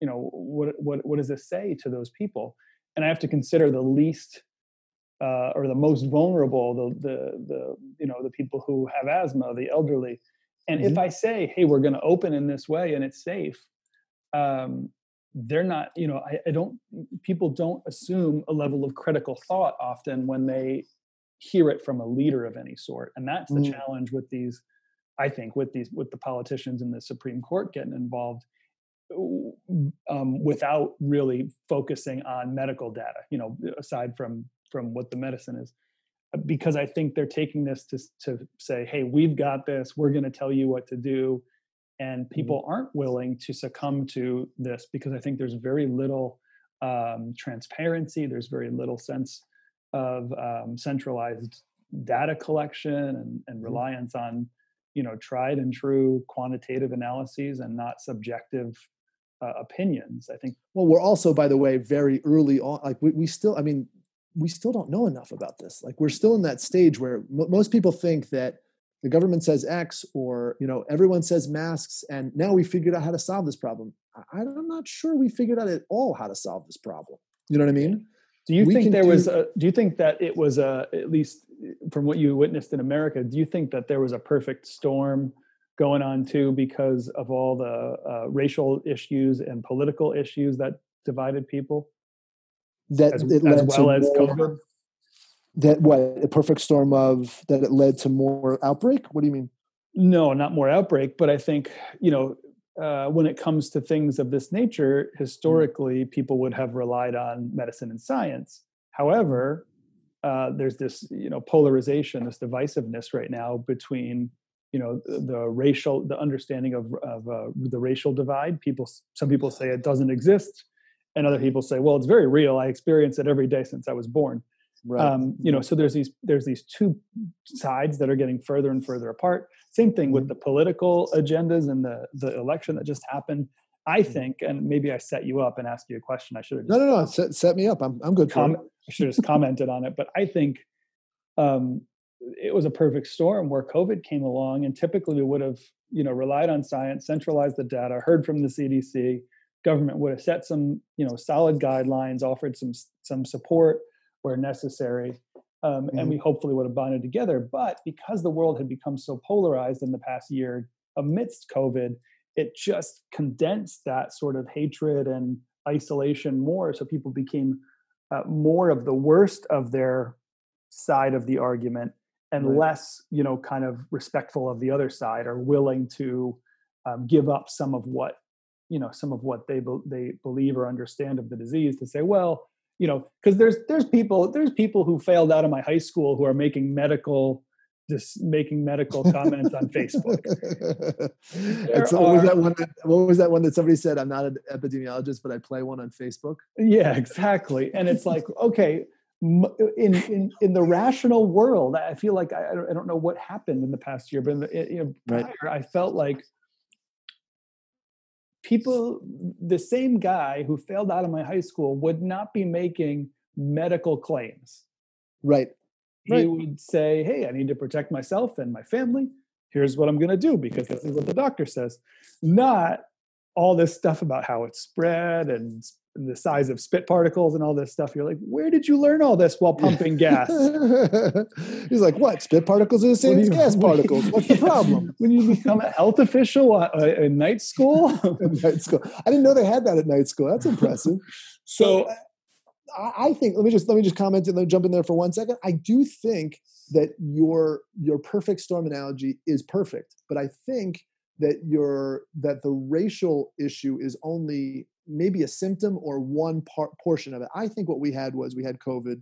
you know, what what what does this say to those people? And I have to consider the least uh, or the most vulnerable, the the the you know the people who have asthma, the elderly. And mm-hmm. if I say, "Hey, we're going to open in this way and it's safe," um, they're not. You know, I, I don't. People don't assume a level of critical thought often when they hear it from a leader of any sort, and that's the mm-hmm. challenge with these. I think with these with the politicians in the Supreme Court getting involved um, without really focusing on medical data. You know, aside from from what the medicine is because I think they're taking this to to say, "Hey, we've got this. We're going to tell you what to do," and mm-hmm. people mm-hmm. aren't willing to succumb to this because I think there's very little um, transparency. There's very little sense of um, centralized data collection and, and mm-hmm. reliance on you know tried and true quantitative analyses and not subjective uh, opinions i think well we're also by the way very early on like we, we still i mean we still don't know enough about this. Like we're still in that stage where m- most people think that the government says X or you know everyone says masks, and now we figured out how to solve this problem. I, am not sure we figured out at all how to solve this problem. You know what I mean? Do you we think there do, was a? Do you think that it was a at least from what you witnessed in America? Do you think that there was a perfect storm going on too because of all the uh, racial issues and political issues that divided people? That as, it led as well as more, COVID? That what a perfect storm of that it led to more outbreak. What do you mean? No, not more outbreak, but I think you know uh, when it comes to things of this nature, mm. historically, people would have relied on medicine and science. However, uh, there's this you know polarization, this divisiveness right now between you know the, the racial, the understanding of of uh, the racial divide. People, some people say it doesn't exist and other people say well it's very real i experience it every day since i was born right. um, you know so there's these there's these two sides that are getting further and further apart same thing with mm-hmm. the political agendas and the the election that just happened i mm-hmm. think and maybe i set you up and asked you a question i should have no no no set, set me up i'm, I'm good com- i should have just commented on it but i think um, it was a perfect storm where covid came along and typically we would have you know relied on science centralized the data heard from the cdc government would have set some you know solid guidelines offered some some support where necessary um, mm-hmm. and we hopefully would have bonded together but because the world had become so polarized in the past year amidst covid it just condensed that sort of hatred and isolation more so people became uh, more of the worst of their side of the argument and right. less you know kind of respectful of the other side or willing to um, give up some of what you know some of what they be, they believe or understand of the disease to say well you know because there's there's people there's people who failed out of my high school who are making medical just making medical comments on Facebook. so what was that one? That, what was that one that somebody said? I'm not an epidemiologist, but I play one on Facebook. Yeah, exactly. And it's like, okay, in in in the rational world, I feel like I, I don't know what happened in the past year, but in the, you know, prior, right. I felt like people, the same guy who failed out of my high school would not be making medical claims. Right. He right. would say, Hey, I need to protect myself and my family. Here's what I'm going to do because this is what the doctor says. Not all this stuff about how it's spread and the size of spit particles and all this stuff. You're like, where did you learn all this while pumping gas? He's like, what? Spit particles are the same as gas particles. What's the problem? when you become a health official at, uh, in night school? night school. I didn't know they had that at night school. That's impressive. So, uh, I think let me just let me just comment and then jump in there for one second. I do think that your your perfect storm analogy is perfect, but I think that your that the racial issue is only maybe a symptom or one part portion of it. I think what we had was we had COVID,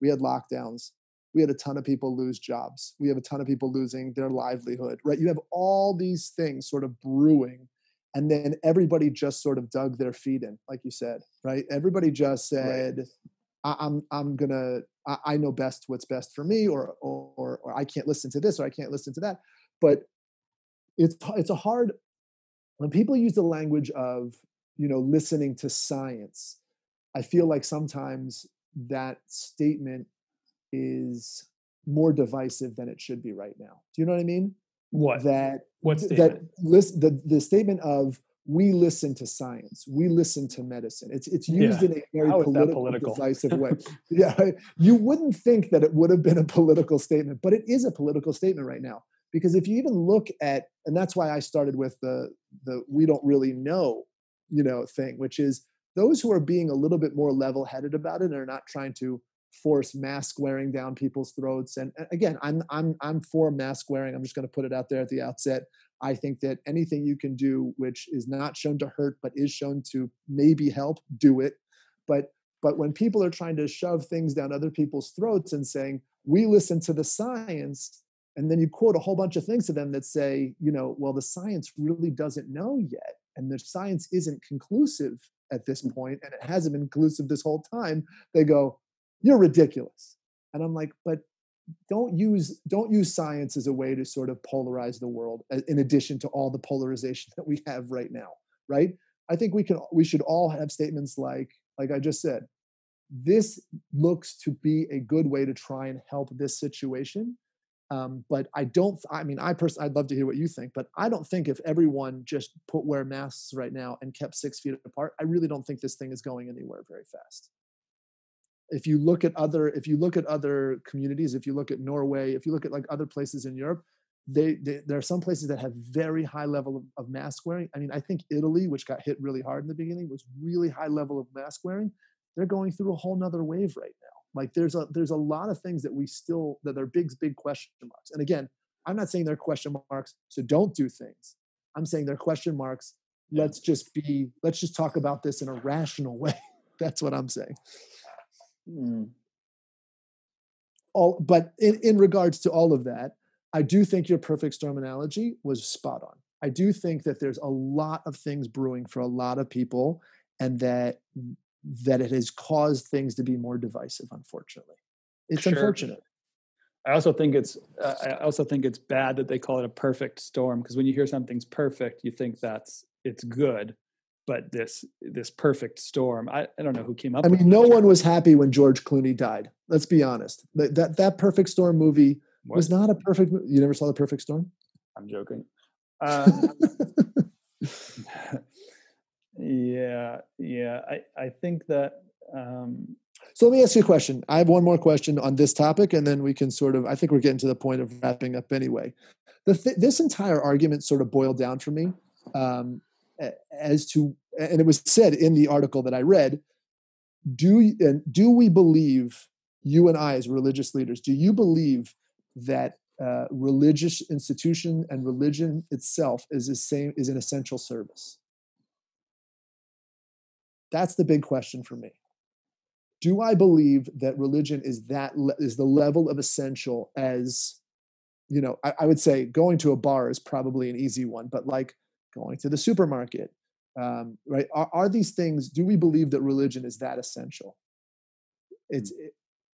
we had lockdowns, we had a ton of people lose jobs, we have a ton of people losing their livelihood. Right? You have all these things sort of brewing and then everybody just sort of dug their feet in like you said right everybody just said right. I, am I'm, I'm gonna I, I, know best what's best for me or, or or i can't listen to this or i can't listen to that but it's it's a hard when people use the language of you know listening to science. I feel like sometimes that statement is more divisive than it should be right now. Do you know what i mean? What? That what that list the the statement of we listen to science. We listen to medicine. It's it's used yeah. in a very political, political, divisive way. Yeah you wouldn't think that it would have been a political statement but it is a political statement right now. Because if you even look at and that's why i started with the the we don't really know you know thing which is those who are being a little bit more level headed about it and are not trying to force mask wearing down people's throats. And again, I'm I'm I'm for mask wearing. I'm just going to put it out there at the outset. I think that anything you can do which is not shown to hurt but is shown to maybe help, do it. But but when people are trying to shove things down other people's throats and saying, "We listen to the science," and then you quote a whole bunch of things to them that say, you know, well, the science really doesn't know yet, and the science isn't conclusive at this point, and it hasn't been conclusive this whole time. They go, you're ridiculous and i'm like but don't use don't use science as a way to sort of polarize the world in addition to all the polarization that we have right now right i think we can we should all have statements like like i just said this looks to be a good way to try and help this situation um, but i don't i mean i personally i'd love to hear what you think but i don't think if everyone just put wear masks right now and kept six feet apart i really don't think this thing is going anywhere very fast. If you look at other if you look at other communities if you look at norway if you look at like other places in europe they, they there are some places that have very high level of, of, mask wearing. I mean i think italy which got hit really hard in the beginning was really high level of mask wearing. They're going through a whole nother wave right now like there's a there's a lot of things that we still that are big big question marks. And again i'm not saying they're question marks so don't do things. I'm saying they're question marks. Let's just be let's just talk about this in a rational way. That's what i'm saying. Mm. All, but in, in regards to all of that, I do think your perfect storm analogy was spot on. I do think that there's a lot of things brewing for a lot of people, and that that it has caused things to be more divisive. Unfortunately, it's sure. unfortunate. I also think it's uh, I also think it's bad that they call it a perfect storm because when you hear something's perfect, you think that's it's good, but this this perfect storm. I, I don't know who came up. I mean, no one was happy when George Clooney died. Let's be honest. That that, that perfect storm movie what? was not a perfect. You never saw the perfect storm? I'm joking. Um, yeah, yeah. I I think that. Um, so let me ask you a question. I have one more question on this topic, and then we can sort of. I think we're getting to the point of wrapping up anyway. Th- this entire argument sort of boiled down for me um, as to and it was said in the article that I read do and do we believe you and I as religious leaders do you believe that uh, religious institution and religion itself is the same is an essential service that's the big question for me. Do i believe that religion is that is the level of essential as you know I, I would say going to a bar is probably an easy one but like going to the supermarket um, right? Are, are, these things do we believe that religion is that essential? It's mm. it,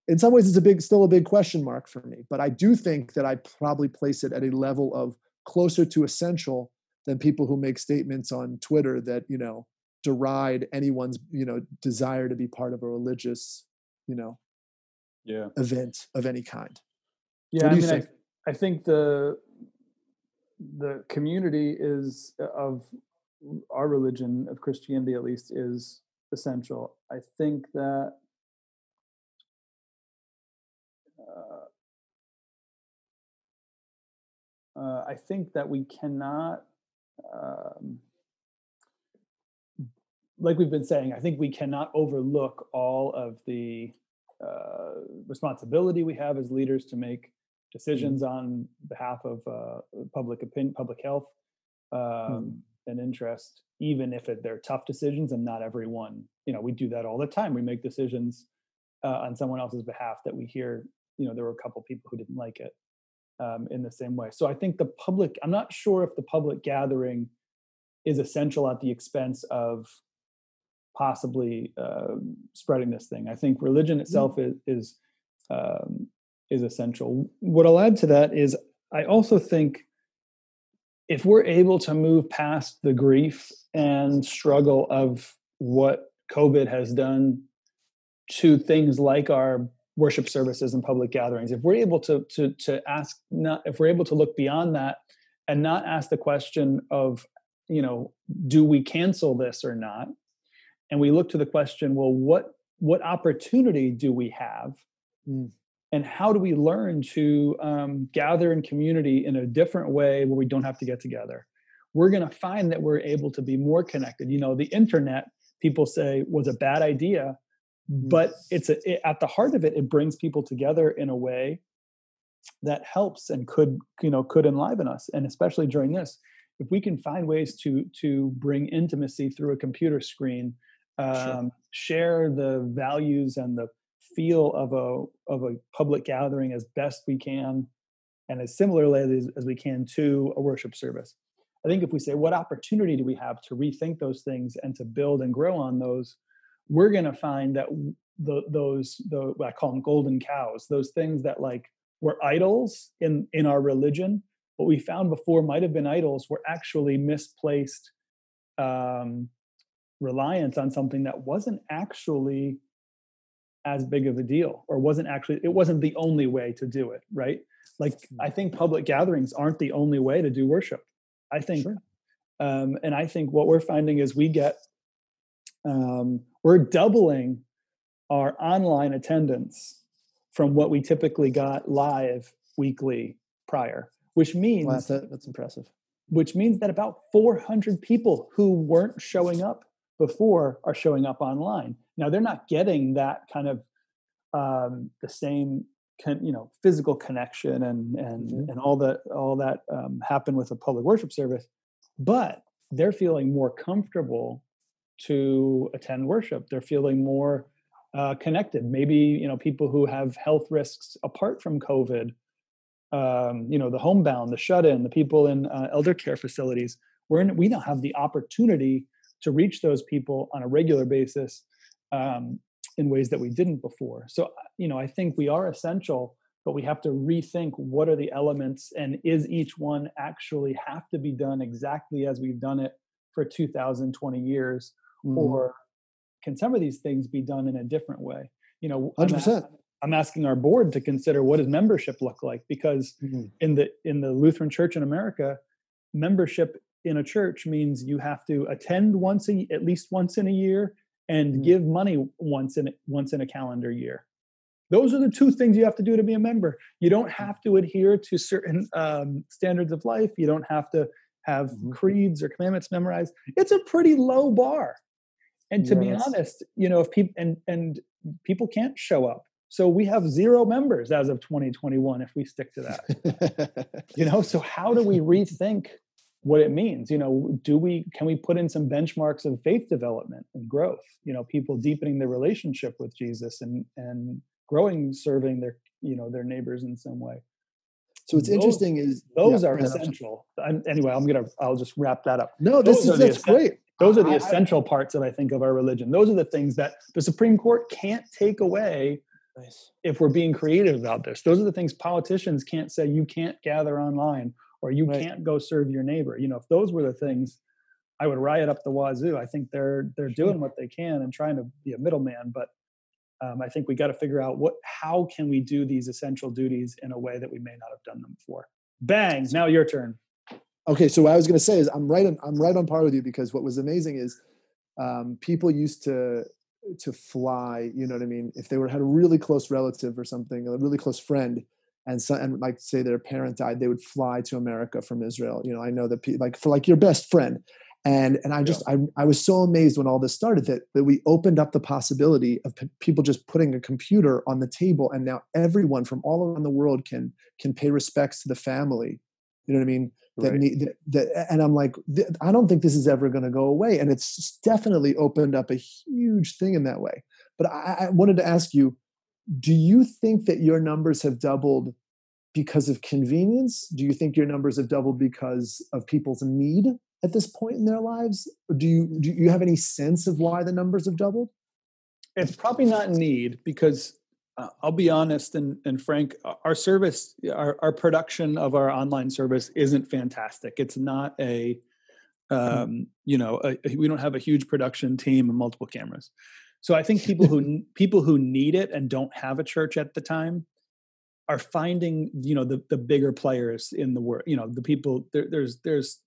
in some ways it's a big still a big question mark for me but i do think that i probably place it at a level of closer to essential than people who make statements on twitter that you know deride anyone's you know desire to be part of a religious you know yeah event of any kind yeah i mean think? I, I think the the community is uh, of our religion of Christianity at least is essential. I think that uh, uh, I think that we cannot um, like we've been saying, I think we cannot overlook all of the uh, responsibility we have as leaders to make Mm-hmm. decisions on behalf of uh, public opinion, public health, um, Mm. and interest, even if it, they're tough decisions and not everyone. You know, we do that all the time. We make decisions uh, on someone else's behalf that we hear. You know, there were a couple people who didn't like it um, in the same way. So I think the public. I'm not sure if the public gathering is essential at the expense of possibly um spreading this thing. I think religion itself is is um, is essential. What I'll add to that is I also think if we're able to move past the grief and struggle of what COVID has done to things like our worship services and public gatherings, if we're able to to to ask not if we're able to look beyond that and not ask the question of you know do we cancel this or not and we look to the question well what what opportunity do we have? Mm. and how do we learn to um, gather in community in a different way where we don't have to get together? We're going to find that we're able to be more connected. You know the internet people say was a bad idea but it's a, it, at the heart of it it brings people together in a way that helps and could you know could enliven us. And especially during this if we can find ways to to bring intimacy through a computer screen um, Sure. share the values and the feel of a of a public gathering as best we can and as similarly as, as we can to a worship service i think if we say what opportunity do we have to rethink those things and to build and grow on those we're going to find that the, those the i call them golden cows those things that like were idols in in our religion what we found before might have been idols were actually misplaced um, reliance on something that wasn't actually as big of a deal or wasn't actually it wasn't the only way to do it right like i think public gatherings aren't the only way to do worship i think Sure. um, and i think what we're finding is we get um, we're doubling our online attendance from what we typically got live weekly prior which means Wow, that's, that's impressive. which means that about 400 people who weren't showing up before are showing up online. Now they're not getting that kind of um, the same, con, you know, physical connection and and Mhm. and all that all that um, happen with a public worship service, but they're feeling more comfortable to attend worship. They're feeling more uh, connected. Maybe you know people who have health risks apart from COVID um, you know, the homebound, the shut-in, the people in uh, elder care facilities. We're in, we now have the opportunity to reach those people on a regular basis um, in ways that we didn't before. So, uh, you know, I think we are essential, but we have to rethink what are the elements, and is each one actually have to be done exactly as we've done it for 2,020 years, Mhm. or can some of these things be done in a different way? You know, I'm 100%. I'm asking our board to consider what does membership look like because Mhm. in the in the Lutheran Church in America, membership in a church means you have to attend once a at least once in a year and Mhm. give money once in once in a calendar year. Those are the two things you have to do to be a member. You don't have to adhere to certain um, standards of life. You don't have to have Mhm. creeds or commandments memorized. It's a pretty low bar. And to be honest, you know, if people and and people can't show up, so we have zero members as of 2021 if we stick to that you know so how do we rethink what it means you know do we can we put in some benchmarks of faith development and growth you know people deepening their relationship with jesus and and growing serving their you know their neighbors in some way so what's Those- interesting is those yeah, are essential I'm, anyway i'm gonna i'll just wrap that up No, this those is the that's great. those are the I- I- essential parts of i think of our religion those are the things that the supreme court can't take away Nice. if we're being creative about this. Those are the things politicians can't say you can't gather online or you Right. can't go serve your neighbor. You know, if those were the things, I would riot up the wazoo. I think they're they're doing what they can and trying to be a middleman, but um, I think we got to figure out what how can we do these essential duties in a way that we may not have done them before. Bang! Now your turn. Okay, so what I was going to say is I'm right on I'm right on par with you because what was amazing is um, people used to to fly. You know what I mean? If they were had a really close relative or something, a really close friend, and so and like say their parent died, they would fly to America from Israel. You know, I know that pe- like for like your best friend, and and i just yeah. I, I was so amazed when all this started that, that we opened up the possibility of p- people just putting a computer on the table and now everyone from all around the world can can pay respects to the family you know what i mean that, right. need, that, that and i'm like i don't think this is ever going to go away and it's definitely opened up a huge thing in that way but I, I wanted to ask you do you think that your numbers have doubled because of convenience do you think your numbers have doubled because of people's need at this point in their lives? Or do you do you have any sense of why the numbers have doubled? It's probably not need because uh, I'll be honest and, and frank, our service, our, our production of our online service isn't fantastic. It's not a, hmm. um, you know, a, we don't have a huge production team and multiple cameras. So I think people who people who need it and don't have a church at the time are finding, you know, the the bigger players in the world. You know, the people there, there's there's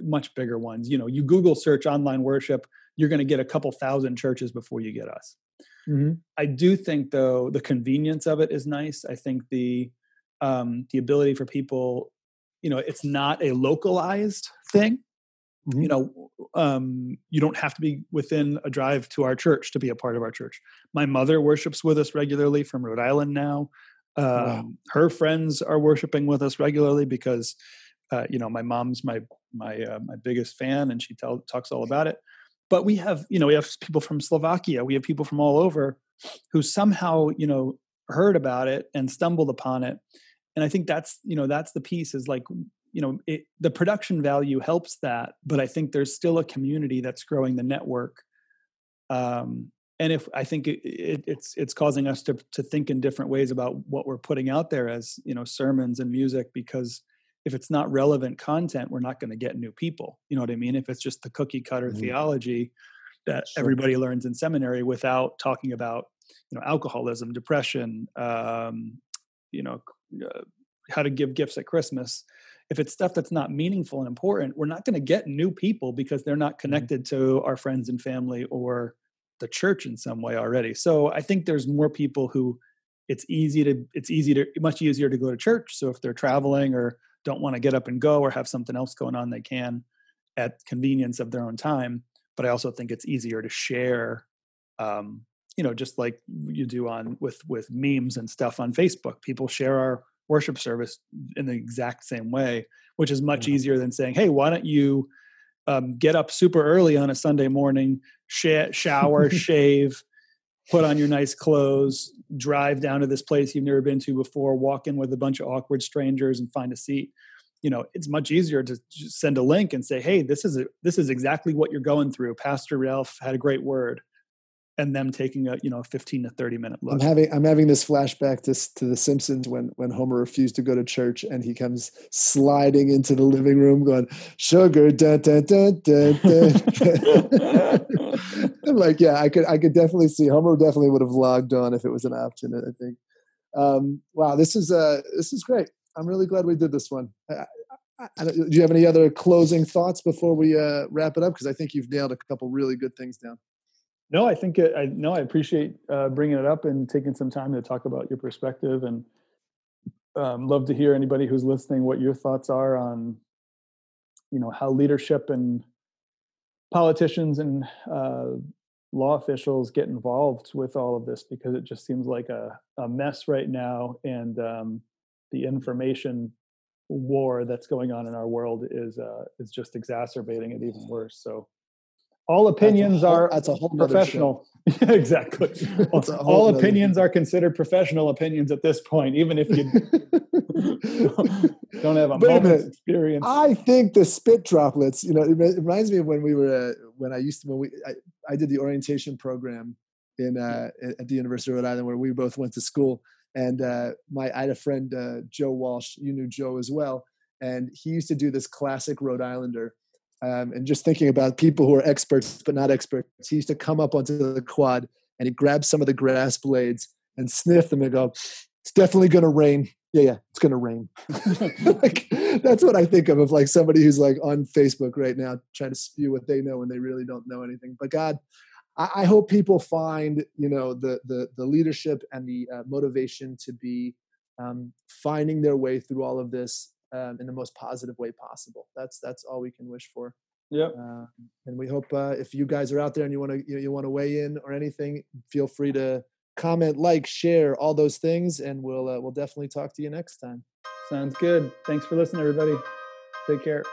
much bigger ones. You know, you Google search online worship, you're going to get a couple thousand churches before you get us. Mm-hmm. I do think, though, the convenience of it is nice. I think the um, the ability for people, you know, it's not a localized thing. Mm-hmm. You know, um, you don't have to be within a drive to our church to be a part of our church. My mother worships with us regularly from Rhode Island now. Um, wow. Her friends are worshiping with us regularly because uh, you know my mom's my my uh, my biggest fan and she tell, talks all about it but we have you know we have people from slovakia we have people from all over who somehow you know heard about it and stumbled upon it and i think that's you know that's the piece is like you know it, the production value helps that but i think there's still a community that's growing the network um, and if i think it, it, it's it's causing us to to think in different ways about what we're putting out there as you know sermons and music because if it's not relevant content, we're not going to get new people. You know what I mean? If it's just the cookie cutter mm-hmm. theology that sure. everybody learns in seminary without talking about, you know, alcoholism, depression, um, you know, uh, how to give gifts at Christmas. If it's stuff that's not meaningful and important, we're not going to get new people because they're not mm-hmm. connected to our friends and family or the church in some way already. So I think there's more people who it's easy to it's easy to much easier to go to church. So if they're traveling or don't want to get up and go or have something else going on, they can at convenience of their own time. But I also think it's easier to share, um, you know, just like you do on with with memes and stuff on Facebook. People share our worship service in the exact same way, which is much mm-hmm. easier than saying, "Hey, why don't you um, get up super early on a Sunday morning, sh- shower, shave, put on your nice clothes, drive down to this place you've never been to before, walk in with a bunch of awkward strangers and find a seat. You know, it's much easier to send a link and say, "Hey, this is a, this is exactly what you're going through." Pastor Ralph had a great word and them taking a you know 15 to 30 minute look. I'm having I'm having this flashback to to the Simpsons when when Homer refused to go to church and he comes sliding into the living room going sugar da da da da da. I'm like yeah I could I could definitely see Homer definitely would have logged on if it was an option I think. Um, wow this is uh this is great. I'm really glad we did this one. I, I, do you have any other closing thoughts before we uh, wrap it up? Because I think you've nailed a couple really good things down. No, I think it, I no, I appreciate uh, bringing it up and taking some time to talk about your perspective, and um, love to hear anybody who's listening what your thoughts are on, you know, how leadership and politicians and uh, law officials get involved with all of this because it just seems like a, a mess right now, and um, the information war that's going on in our world is uh, is just exacerbating it even worse. So all opinions whole, are that's a whole professional. exactly. All opinions are considered professional opinions at this point even if you don't have a Wait moment's a experience. I think the spit droplets you know it reminds me of when we were uh, when i used to when we I, I did the orientation program in uh, at the university of rhode island where we both went to school. And uh, my i had a friend uh, joe walsh. You knew joe as well. And he used to do this classic rhode islander um, and just thinking about people who are experts but not experts. He used to come up onto the quad and he'd grab some of the grass blades and sniff them and go, "It's definitely going to rain." Yeah, yeah, it's going to rain. like that's what I think of of like somebody who's like on Facebook right now trying to spew what they know when they really don't know anything. But God, I, I hope people find you know the the the leadership and the uh, motivation to be um, finding their way through all of this um, in the most positive way possible. That's that's all we can wish for. Yeah. Uh, and we hope uh, if you guys are out there and you want to you, you want to weigh in or anything, feel free to comment, like, share, all those things, and we'll uh, we'll definitely talk to you next time. Sounds good. Thanks for listening, everybody. Take care.